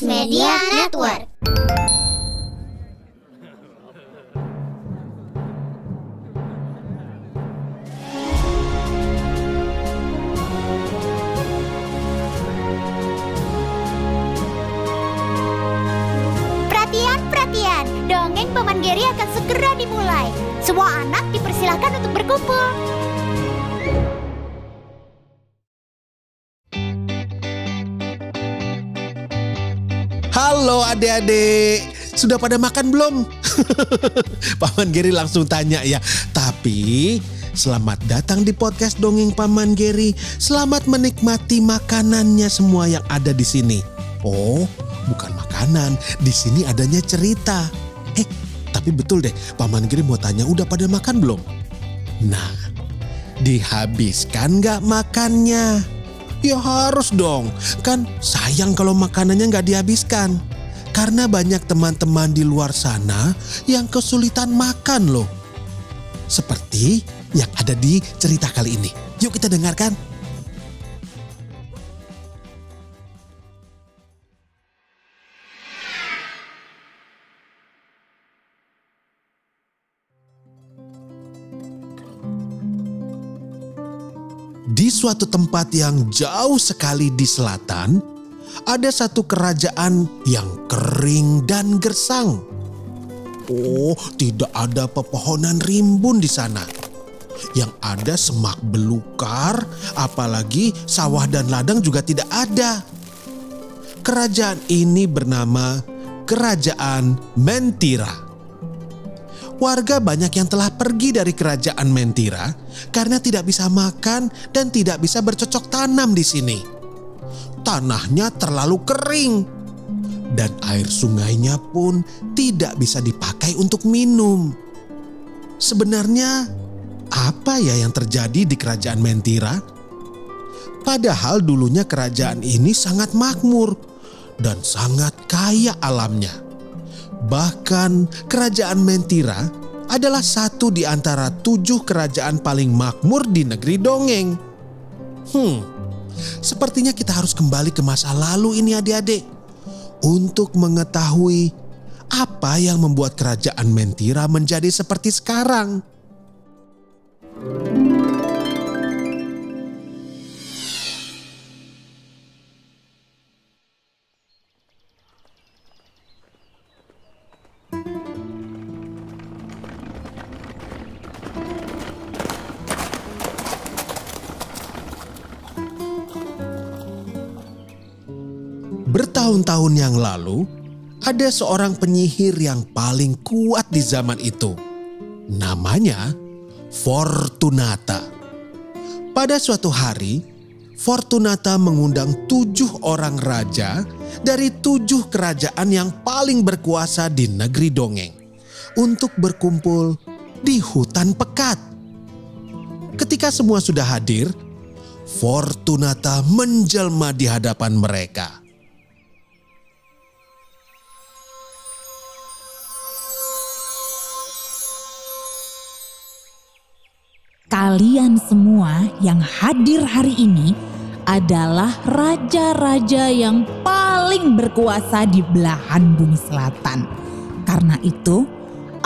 Media Network. Perhatian. Dongeng Paman Geri akan segera dimulai. Semua anak dipersilahkan untuk berkumpul. Halo adik-adik, sudah pada makan belum? Paman Geri langsung tanya ya. Tapi selamat datang di podcast Dongeng Paman Geri. Selamat menikmati makanannya semua yang ada di sini. Oh, bukan makanan, di sini adanya cerita. Eh, tapi betul deh, Paman Geri mau tanya udah pada makan belum? Nah, dihabiskan nggak makannya? Ya harus dong, kan sayang kalau makanannya nggak dihabiskan. Karena banyak teman-teman di luar sana yang kesulitan makan loh. Seperti yang ada di cerita kali ini. Yuk kita dengarkan. Di suatu tempat yang jauh sekali di selatan, ada satu kerajaan yang kering dan gersang. Oh, tidak ada pepohonan rimbun di sana. Yang ada semak belukar, apalagi sawah dan ladang juga tidak ada. Kerajaan ini bernama Kerajaan Mentira warga banyak yang telah pergi dari kerajaan Mentira karena tidak bisa makan dan tidak bisa bercocok tanam di sini. Tanahnya terlalu kering dan air sungainya pun tidak bisa dipakai untuk minum. Sebenarnya apa ya yang terjadi di kerajaan Mentira? Padahal dulunya kerajaan ini sangat makmur dan sangat kaya alamnya. Bahkan kerajaan Mentira adalah satu di antara tujuh kerajaan paling makmur di negeri dongeng. Hmm, sepertinya kita harus kembali ke masa lalu ini adik-adik. Untuk mengetahui apa yang membuat kerajaan Mentira menjadi seperti sekarang. Bertahun-tahun yang lalu, ada seorang penyihir yang paling kuat di zaman itu. Namanya Fortunata. Pada suatu hari, Fortunata mengundang tujuh orang raja dari tujuh kerajaan yang paling berkuasa di negeri dongeng untuk berkumpul di hutan pekat. Ketika semua sudah hadir, Fortunata menjelma di hadapan mereka. Kalian semua yang hadir hari ini adalah raja-raja yang paling berkuasa di belahan bumi selatan. Karena itu,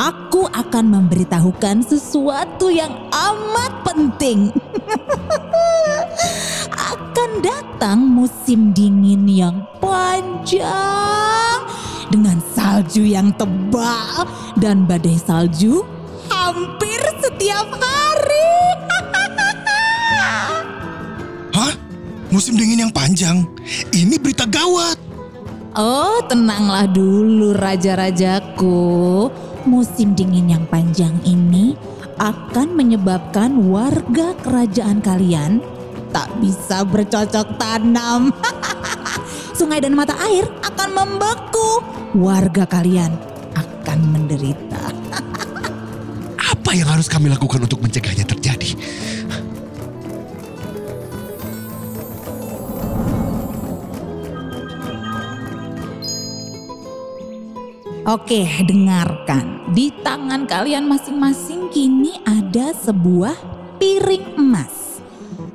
aku akan memberitahukan sesuatu yang amat penting. akan datang musim dingin yang panjang dengan salju yang tebal dan badai salju hampir setiap hari. Hah? Musim dingin yang panjang? Ini berita gawat. Oh, tenanglah dulu raja-rajaku. Musim dingin yang panjang ini akan menyebabkan warga kerajaan kalian tak bisa bercocok tanam. Sungai dan mata air akan membeku. Warga kalian akan menderita. Yang harus kami lakukan untuk mencegahnya terjadi? Oke, dengarkan. Di tangan kalian masing-masing kini ada sebuah piring emas.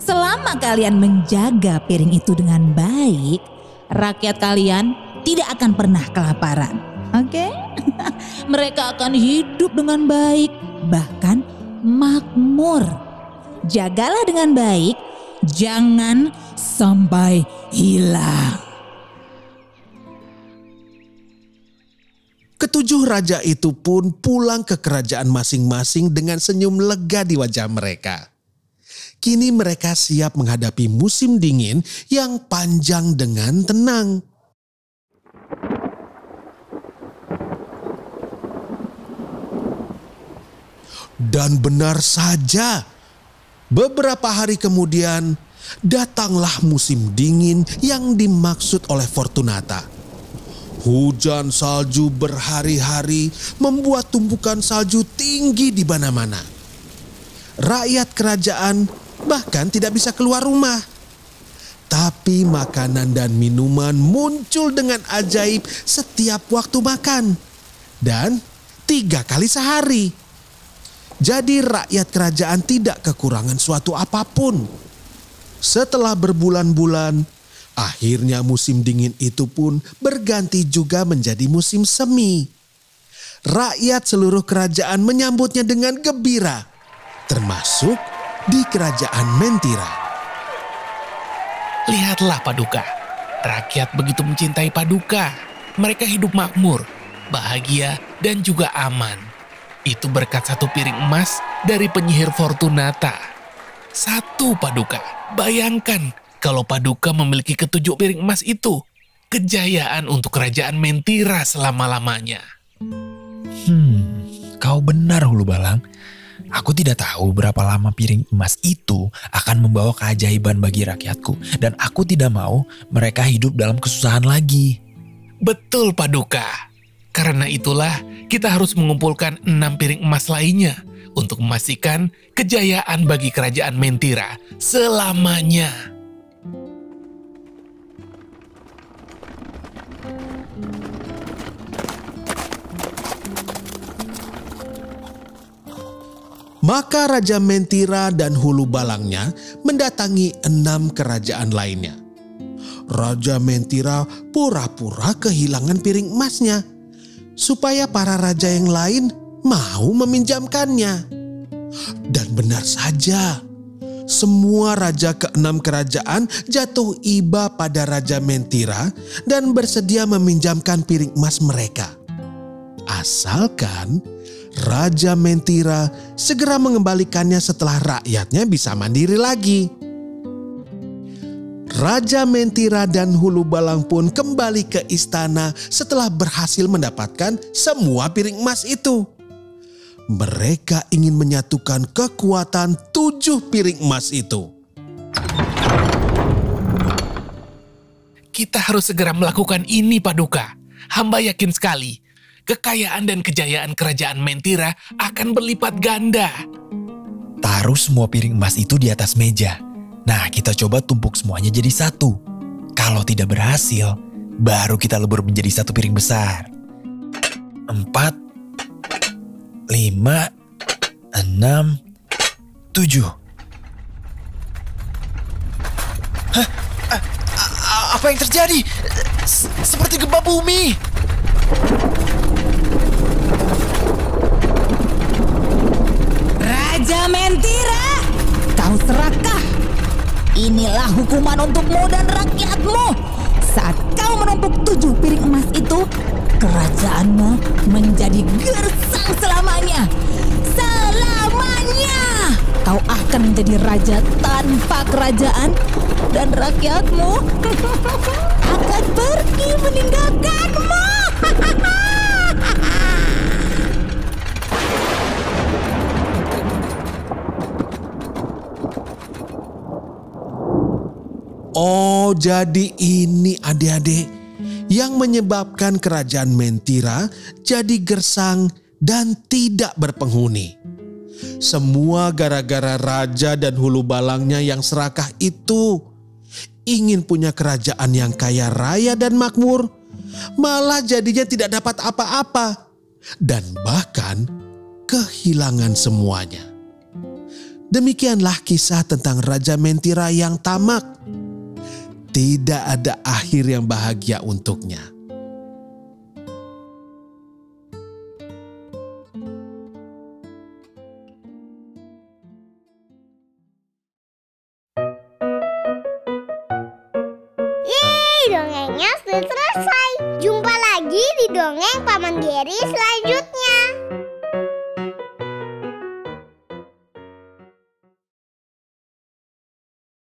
Selama kalian menjaga piring itu dengan baik, rakyat kalian tidak akan pernah kelaparan. Oke? Mereka akan hidup dengan baik, bahkan makmur. Jagalah dengan baik, jangan sampai hilang. Ketujuh raja itu pun pulang ke kerajaan masing-masing dengan senyum lega di wajah mereka. Kini mereka siap menghadapi musim dingin yang panjang dengan tenang. Dan benar saja, beberapa hari kemudian datanglah musim dingin yang dimaksud oleh Fortunata. Hujan salju berhari-hari membuat tumpukan salju tinggi di mana-mana. Rakyat kerajaan bahkan tidak bisa keluar rumah. Tapi makanan dan minuman muncul dengan ajaib setiap waktu makan. Dan tiga kali sehari. Jadi rakyat kerajaan tidak kekurangan suatu apa pun. Setelah berbulan-bulan, akhirnya musim dingin itu pun berganti juga menjadi musim semi. Rakyat seluruh kerajaan menyambutnya dengan gembira, termasuk di kerajaan Mentira. Lihatlah Paduka, rakyat begitu mencintai Paduka. Mereka hidup makmur, bahagia, dan juga aman. Itu berkat satu piring emas dari penyihir Fortunata. Satu Paduka, bayangkan kalau Paduka memiliki ketujuh piring emas itu. Kejayaan untuk kerajaan Mentira selama-lamanya. Hmm, kau benar Hulu Balang. Aku tidak tahu berapa lama piring emas itu akan membawa keajaiban bagi rakyatku. Dan aku tidak mau mereka hidup dalam kesusahan lagi. Betul Paduka. Karena itulah kita harus mengumpulkan enam piring emas lainnya untuk memastikan kejayaan bagi kerajaan Mentira selamanya. Maka Raja Mentira dan Hulu Balangnya mendatangi enam kerajaan lainnya. Raja Mentira pura-pura kehilangan piring emasnya supaya para raja yang lain mau meminjamkannya. Dan benar saja, semua raja keenam kerajaan jatuh iba pada Raja Mentira dan bersedia meminjamkan piring emas mereka. Asalkan Raja Mentira segera mengembalikannya setelah rakyatnya bisa mandiri lagi. Raja Mentira dan Hulu Balang pun kembali ke istana setelah berhasil mendapatkan semua piring emas itu. Mereka ingin menyatukan kekuatan tujuh piring emas itu. Kita harus segera melakukan ini, Paduka. Hamba yakin sekali, kekayaan dan kejayaan kerajaan Mentira akan berlipat ganda. Taruh semua piring emas itu di atas meja. Nah, kita coba tumpuk semuanya jadi satu. Kalau tidak berhasil, baru kita lebur menjadi satu piring besar. Empat, lima, enam, tujuh. Hah? A- a- apa yang terjadi? S- seperti gempa bumi. Itu, kerajaanmu menjadi gersang selamanya. Selamanya. Kau akan menjadi raja tanpa kerajaan dan rakyatmu akan pergi meninggalkanmu. Oh, jadi ini adik-adik yang menyebabkan kerajaan Mentira jadi gersang dan tidak berpenghuni. Semua gara-gara raja dan hulu balangnya yang serakah itu ingin punya kerajaan yang kaya raya dan makmur, malah jadinya tidak dapat apa-apa dan bahkan kehilangan semuanya. Demikianlah kisah tentang Raja Mentira yang tamak tidak ada akhir yang bahagia untuknya. Yeay, dongengnya sudah selesai. Jumpa lagi di dongeng Paman Geri selanjutnya.